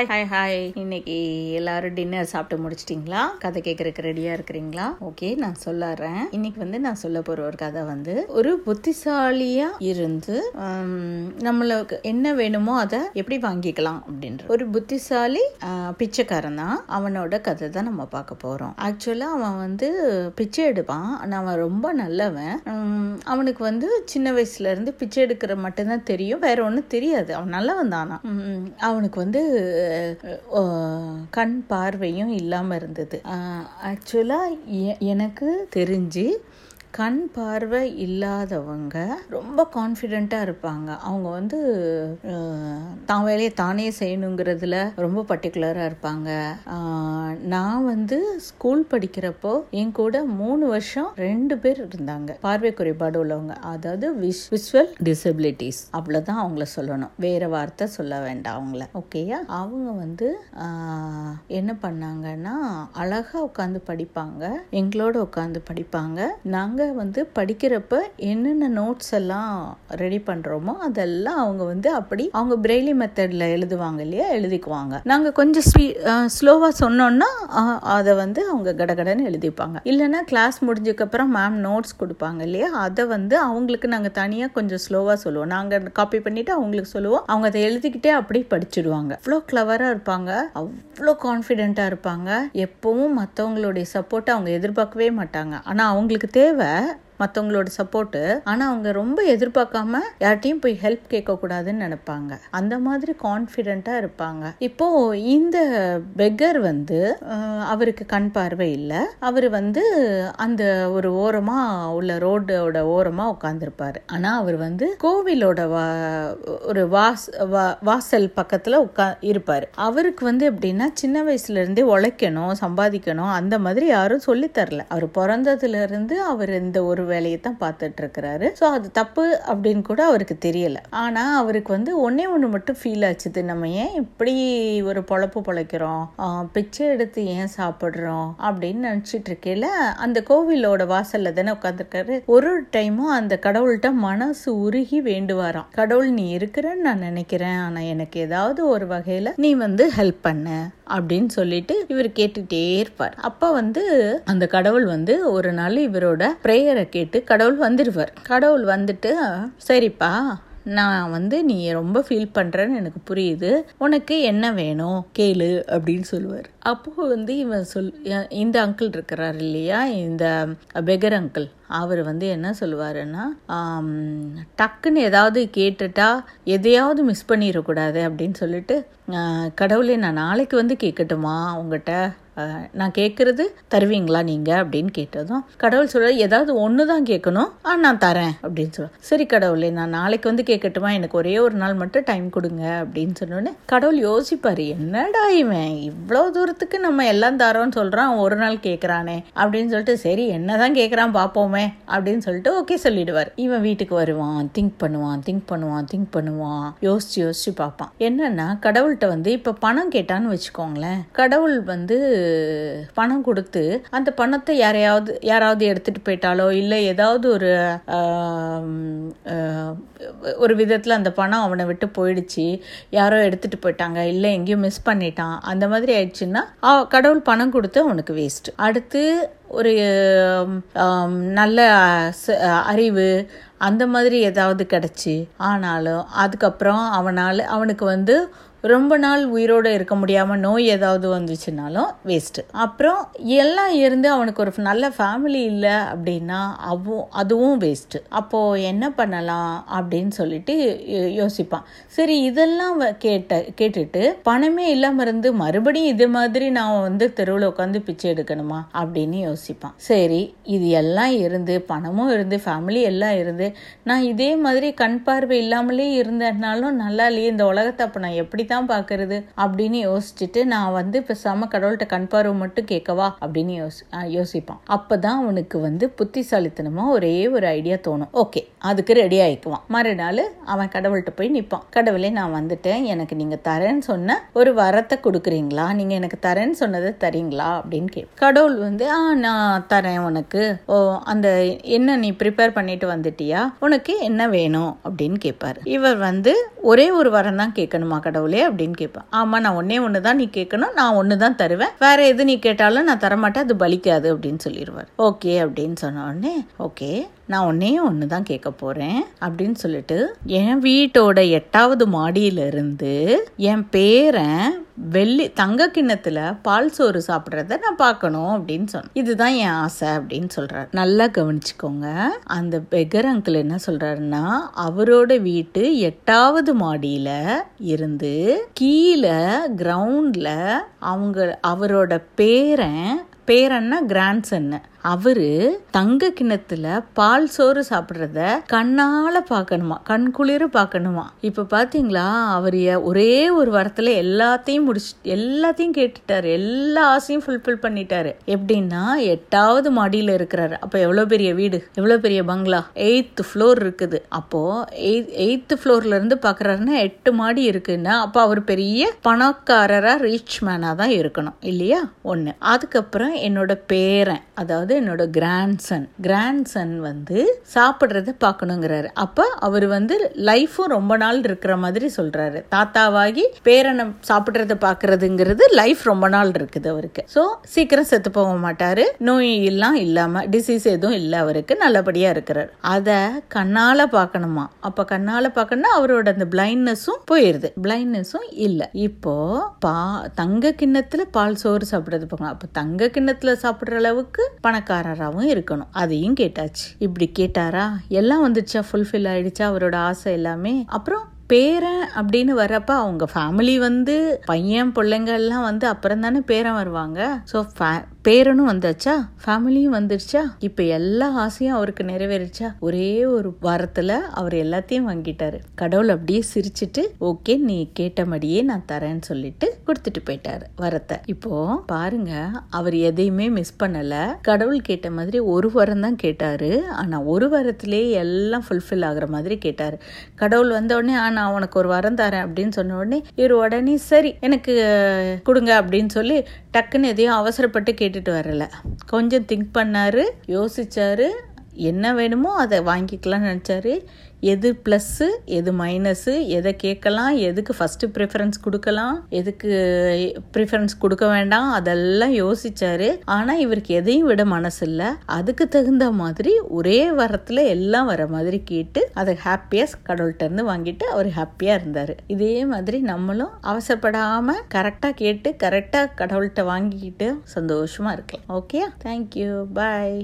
Hi hi hi இன்னைக்கு எல்லாரும் dinner சாப்பிட்டு முடிச்சிட்டிங்களா? கதை கேட்கறதுக்கு ரெடியா இருக்கிறீங்களா? ஓகே நான் சொல்லறேன் இன்னைக்கு வந்து நான் சொல்ல போற ஒரு கதை வந்து ஒரு புத்திசாலியா இருந்து நம்மளுக்கு என்ன வேணுமோ அதை எப்படி வாங்கிக்கலாம் அப்படின்ற. ஒரு புத்திசாலி பிச்சைக்காரன் தான். அவனோட கதை தான் நம்ம பார்க்க போறோம். ஆக்சுவலா அவன் வந்து பிச்சை எடுப்பான். ஆனா அவன் ரொம்ப நல்லவன். அவனுக்கு வந்து சின்ன வயசுல இருந்து பிச்சை எடுக்கிற மட்டும்தான் தெரியும். வேற ஒன்றும் தெரியாது. அவன் நல்லவன் தானா அவனுக்கு வந்து கண் பார்வையும் இல்லாமல் இருந்தது. ஆக்சுவலாக எனக்கு தெரிஞ்சு கண் பார்வை இல்லாதவங்க ரொம்ப கான்ஃபிடெண்ட்டாக இருப்பாங்க. அவங்க வந்து தான் வேலையை தானே செய்யணுங்கிறதுல ரொம்ப பர்டிகுலராக இருப்பாங்க. நான் வந்து ஸ்கூல் படிக்கிறப்போ என் கூட மூணு வருஷம் ரெண்டு பேர் இருந்தாங்க. பார்வை குறைபாடு உள்ளவங்க. அதாவது விஷ் விஷுவல் டிசபிலிட்டிஸ் அவ்வளோதான் அவங்கள சொல்லணும். வேற வார்த்தை சொல்ல வேண்டாம் அவங்கள. ஓகேயா அவங்க வந்து என்ன பண்ணாங்கன்னா அழகாக உட்காந்து படிப்பாங்க. எங்களோட உட்காந்து படிப்பாங்க. நாங்கள் நாங்க வந்து படிக்கிறப்ப என்னென்ன நோட்ஸ் எல்லாம் ரெடி பண்றோமோ அதெல்லாம் அவங்க வந்து அப்படி அவங்க பிரெய்லி மெத்தட்ல எழுதுவாங்க இல்லையா? எழுதிக்குவாங்க. நாங்க கொஞ்சம் ஸ்லோவா சொன்னோம்னா சொன்னோன்னா அதை வந்து அவங்க கடகடன்னு எழுதிப்பாங்க. இல்லைன்னா கிளாஸ் முடிஞ்சதுக்கு அப்புறம் மேம் நோட்ஸ் கொடுப்பாங்க இல்லையா? அதை வந்து அவங்களுக்கு நாங்க தனியா கொஞ்சம் ஸ்லோவா சொல்லுவோம். நாங்க காப்பி பண்ணிட்டு அவங்களுக்கு சொல்லுவோம். அவங்க அதை எழுதிக்கிட்டே அப்படி படிச்சிடுவாங்க அவ்வளோ கிளவரா இருப்பாங்க. அவ்வளோ கான்ஃபிடென்ட்டா இருப்பாங்க. எப்பவும் மற்றவங்களுடைய சப்போர்ட்டை அவங்க எதிர்பார்க்கவே மாட்டாங்க. ஆனா அவங்களுக்கு தேவை. that. மற்றவங்களோட சப்போர்ட்டு ஆனால் அவங்க ரொம்ப எதிர்பார்க்காம யார்ட்டையும் போய் ஹெல்ப் கேட்கக்கூடாதுன்னு நினைப்பாங்க. அந்த மாதிரி கான்ஃபிடென்ட்டாக இருப்பாங்க. இப்போ இந்த பெக்கர் வந்து அவருக்கு கண் பார்வை இல்லை. அவர் வந்து அந்த ஒரு ஓரமாக உள்ள ரோடோட ஓரமாக உட்காந்துருப்பாரு ஆனால் அவர் வந்து கோவிலோட வா ஒரு வாஸ் வா- வாசல் பக்கத்தில் உட்கா இருப்பார். அவருக்கு வந்து எப்படின்னா சின்ன வயசுலேருந்தே உழைக்கணும் சம்பாதிக்கணும் அந்த மாதிரி யாரும் சொல்லித் தரல. அவர் பிறந்ததுலேருந்து அவர் இந்த ஒரு வேலையை தான் பார்த்துட்டு இருக்கிறாரு ஸோ அது தப்பு அப்படின்னு கூட அவருக்கு தெரியல. ஆனால் அவருக்கு வந்து ஒன்னே ஒன்று மட்டும் ஃபீல் ஆச்சுது. நம்ம ஏன் இப்படி ஒரு பொழப்பு பொழைக்கிறோம்? பிச்சை எடுத்து ஏன் சாப்பிட்றோம்? அப்படின்னு நினச்சிட்டு இருக்கையில அந்த கோவிலோட வாசல்ல தானே உட்காந்துருக்காரு ஒரு டைமும் அந்த கடவுள்கிட்ட மனசு உருகி வேண்டுவாராம். கடவுள் நீ இருக்கிறன்னு நான் நினைக்கிறேன். ஆனால் எனக்கு ஏதாவது ஒரு வகையில் நீ வந்து ஹெல்ப் பண்ண. அப்படின்னு சொல்லிட்டு இவர் கேட்டுட்டே இருப்பார். அப்ப வந்து அந்த கடவுள் வந்து ஒரு நாள் இவரோட ப்ரேயரை கேட்டு கடவுள் வந்துடுவார் கடவுள் வந்துட்டு சரிப்பா நான் வந்து நீ ரொம்ப ஃபீல் பண்ணுறேன்னு எனக்கு புரியுது. உனக்கு என்ன வேணும்? கேளு அப்படின்னு சொல்லுவார். அப்போது வந்து இவன் சொல் இந்த அங்கிள் இருக்கிறார் இல்லையா? இந்த பெகர் அங்கிள் அவர் வந்து என்ன சொல்லுவாருன்னா டக்குன்னு ஏதாவது கேட்டுட்டா எதையாவது மிஸ் பண்ணிடக்கூடாது அப்படின்னு சொல்லிட்டு கடவுளே நான் நாளைக்கு வந்து கேட்கட்டுமா உங்ககிட்ட? நான் கேட்கறது தருவீங்களா நீங்க அப்படின்னு கேட்டதும் கடவுள் சொல்ற ஏதாவது ஒன்று தான் கேட்கணும். ஆ நான் தரேன். அப்படின்னு சொல்ல சரி கடவுளே நான் நாளைக்கு வந்து கேட்கட்டுமா? எனக்கு ஒரே ஒரு நாள் மட்டும் டைம் கொடுங்க. அப்படின்னு சொன்னோடனே கடவுள் யோசிப்பாரு என்னடா இவன்? இவ்வளோ தூரத்துக்கு நம்ம எல்லாம் தரோம்னு சொல்றான் ஒரு நாள் கேட்குறானே அப்படின்னு சொல்லிட்டு சரி என்னதான் கேட்குறான் பார்ப்போமே அப்படின்னு சொல்லிட்டு ஓகே சொல்லிடுவார். இவன் வீட்டுக்கு வருவான் திங்க் பண்ணுவான் திங்க் பண்ணுவான் திங்க் பண்ணுவான். யோசிச்சு யோசிச்சு பார்ப்பான் என்னன்னா கடவுள்கிட்ட வந்து இப்போ பணம் கேட்டான்னு வச்சுக்கோங்களேன் கடவுள் வந்து பணம் கொடுத்து அந்த பணத்தை யாரையாவது யாராவது எடுத்துட்டு போயிட்டாலோ இல்லை ஏதாவது ஒரு ஒரு விதத்தில் அந்த பணம் அவனை விட்டு போயிடுச்சு யாரோ எடுத்துட்டு போயிட்டாங்க இல்லை எங்கேயும் மிஸ் பண்ணிட்டான் அந்த மாதிரி ஆயிடுச்சுன்னா கடவுள் பணம் கொடுத்து அவனுக்கு வேஸ்ட் அடுத்து ஒரு நல்ல ச- அறிவு அந்த மாதிரி ஏதாவது கிடச்சி ஆனாலும் அதுக்கப்புறம் அவனால் அவனுக்கு வந்து ரொம்ப நாள் உயிரோட இருக்க முடியாமல் நோய் ஏதாவது வந்துச்சுனாலும் வேஸ்ட்டு அப்புறம் எல்லாம் இருந்து அவனுக்கு ஒரு நல்ல ஃபேமிலி இல்லை அப்படின்னா அவும் அதுவும் வேஸ்ட்டு அப்போது என்ன பண்ணலாம் அப்படின்னு சொல்லிட்டு யோசிப்பான். சரி இதெல்லாம் வ- கேட்ட கேட்டுட்டு பணமே இல்லாமல் இருந்து மறுபடியும் இது மாதிரி நான் வந்து தெருவில் உட்காந்து பிச்சை எடுக்கணுமா அப்படின்னு யோசிப்பான். சரி இது எல்லாம் இருந்து பணமும் இருந்து ஃபேமிலி எல்லாம் இருந்து நான் இதே மாதிரி கண் பார்வை இல்லாமலே இருந்தனாலும் நல்லா இல்லையே இந்த உலகத்தை அப்போ நான் எப்படி தான் பார்க்கறது அப்படின்னு யோசிச்சுட்டு நான் வந்து பேசாம கடவுள்கிட்ட கண்பார்வை மட்டும் கேட்கவா அப்படின்னு யோசி யோசிப்பான். அப்பதான் அவனுக்கு வந்து புத்திசாலித்தனமா ஒரே ஒரு ஐடியா தோணும். ஓகே அதுக்கு ரெடி ஆகிக்குவான் மறுநாள் அவன் கடவுள்கிட்ட போய் நிற்பான் கடவுளே நான் வந்துட்டேன். எனக்கு நீங்கள் தரேன்னு சொன்ன ஒரு வரத்தை கொடுக்குறீங்களா? நீங்கள் எனக்கு தரேன்னு சொன்னதை தரீங்களா? அப்படின்னு கேட்பேன் கடவுள் வந்து ஆ நான் தரேன் உனக்கு. ஓ அந்த என்ன நீ ப்ரிப்பேர் பண்ணிட்டு வந்துட்டியா? உனக்கு என்ன வேணும்? அப்படின்னு கேட்பார் இவர் வந்து ஒரே ஒரு வரம் தான் கேட்கணுமா கடவுளே? அப்படின்னு கேட்பான் ஆமாம் நான் ஒன்னே ஒன்று தான் நீ கேட்கணும். நான் ஒன்று தான் தருவேன். வேற எது நீ கேட்டாலும் நான் தரமாட்டேன். அது பலிக்காது. அப்படின்னு சொல்லிடுவார் ஓகே அப்படின்னு சொன்ன உடனே ஓகே. நான் ஒன்னே ஒன்று தான் கேட்க போறேன் அப்படின்னு சொல்லிட்டு என் வீட்டோட எட்டாவது மாடியிலிருந்து என் பேரன் வெள்ளி தங்க கிண்ணத்துல பால் சோறு சாப்பிட்றத நான் பார்க்கணும் அப்படின்னு சொன்னேன் இதுதான் என் ஆசை அப்படின்னு சொல்றாரு. நல்லா கவனிச்சுக்கோங்க. அந்த பெகர் அங்கிள் என்ன சொல்றாருன்னா அவரோட வீட்டு எட்டாவது மாடியில இருந்து கீழே கிரவுண்ட்ல அவங்க அவரோட பேரன் பேரன்னா கிராண்ட்சன்னு அவரு தங்க கிண்ணத்துல பால் சோறு சாப்பிட்றத கண்ணால பார்க்கணுமா? கண் குளிர பார்க்கணுமா? இப்ப பாத்தீங்களா? அவர் ஒரே ஒரு வாரத்துல எல்லாத்தையும் முடிச்சு எல்லாத்தையும் கேட்டுட்டாரு. எல்லா ஆசையும் ஃபுல்ஃபில் பண்ணிட்டாரு. எப்படின்னா எட்டாவது மாடியில இருக்கிறாரு. அப்ப எவ்வளவு பெரிய வீடு? எவ்வளவு பெரிய பங்களா? எயித்து ஃப்ளோர் இருக்குது. அப்போ எயித்து ஃப்ளோர்ல இருந்து பாக்குறாருன்னா எட்டு மாடி இருக்குன்னா அப்ப அவர் பெரிய பணக்காரரா ரிச் மேனா தான் இருக்கணும். இல்லையா? ஒண்ணு. அதுக்கப்புறம் என்னோட பேரன் அதாவது என்னோட கிராண்ட்சன் கிராண்ட்சன் வந்து சாப்பிட்றத பார்க்கணுங்கிறாரு. அப்போ அவர் வந்து லைஃபும் ரொம்ப நாள் இருக்கிற மாதிரி சொல்கிறாரு தாத்தாவாகி பேரனை சாப்பிட்றத பார்க்கறதுங்கிறது லைஃப் ரொம்ப நாள் இருக்குது அவருக்கு. ஸோ சீக்கிரம் செத்து போக மாட்டாரு. நோய் எல்லாம் இல்லாமல் டிசீஸ் எதுவும் இல்லை அவருக்கு. நல்லபடியாக இருக்கிறார். அதை கண்ணால பார்க்கணுமா? அப்போ கண்ணால் பார்க்கணும்னா அவரோட அந்த பிளைண்ட்னஸும் போயிடுது பிளைண்ட்னஸும் இல்லை. இப்போ பா தங்க கிண்ணத்தில் பால் சோறு சாப்பிட்றது போங்க அப்போ தங்க கிண்ணத்தில் சாப்பிட்ற அளவுக்கு பணம் பணக்காரராகவும் இருக்கணும். அதையும் கேட்டாச்சு. இப்படி கேட்டாரா? எல்லாம் வந்துச்சா? ஃபுல்ஃபில் ஆயிடுச்சா? அவரோட ஆசை எல்லாமே. அப்புறம் பேரன் அப்படின்னு வர்றப்ப அவங்க ஃபேமிலி வந்து பையன் பிள்ளைங்க எல்லாம் வந்து அப்புறம் தானே பேரன் வருவாங்க. ஸோ பேரனும் வந்தாச்சா? ஃபேமிலியும் வந்துருச்சா? இப்ப எல்லா ஆசையும் அவருக்கு நிறைவேறிச்சா? ஒரே ஒரு வாரத்துல அவர் எல்லாத்தையும் வாங்கிட்டாரு. கடவுள் அப்படியே சிரிச்சிட்டு ஓகே நீ கேட்டபடியே நான் தரேன்னு சொல்லிட்டு கொடுத்துட்டு போயிட்டாரு வரத்தை. இப்போ பாருங்க அவர் எதையுமே மிஸ் பண்ணல. கடவுள் கேட்ட மாதிரி ஒரு வாரம் தான் கேட்டாரு. ஆனா ஒரு வாரத்திலே எல்லாம் ஃபுல்ஃபில் ஆகுற மாதிரி கேட்டாரு. கடவுள் வந்த உடனே ஆ நான் உனக்கு ஒரு வாரம் தரேன் அப்படின்னு சொன்ன உடனே இவர் உடனே சரி எனக்கு கொடுங்க அப்படின்னு சொல்லி டக்குன்னு எதையும் அவசரப்பட்டு கேட்டுட்டு வரல. கொஞ்சம் திங்க் பண்ணாரு யோசிச்சாரு என்ன வேணுமோ அதை வாங்கிக்கலாம்னு நினச்சாரு. எது ப்ளஸ்ஸு எது மைனஸு எதை கேட்கலாம் எதுக்கு ஃபஸ்ட்டு ப்ரிஃபரன்ஸ் கொடுக்கலாம் எதுக்கு ப்ரிஃபரன்ஸ் கொடுக்க வேண்டாம் அதெல்லாம் யோசிச்சாரு. ஆனால் இவருக்கு எதையும் விட மனசு இல்லை அதுக்கு தகுந்த மாதிரி ஒரே வாரத்தில் எல்லாம் வர மாதிரி கேட்டு அதை ஹாப்பியாக கடவுள்கிட்டருந்து வாங்கிட்டு அவர் ஹாப்பியாக இருந்தார். இதே மாதிரி நம்மளும் அவசரப்படாமல் கரெக்டாக கேட்டு கரெக்டாக கடவுள்கிட்ட வாங்கிக்கிட்டு சந்தோஷமாக இருக்கலாம். Okay thank you bye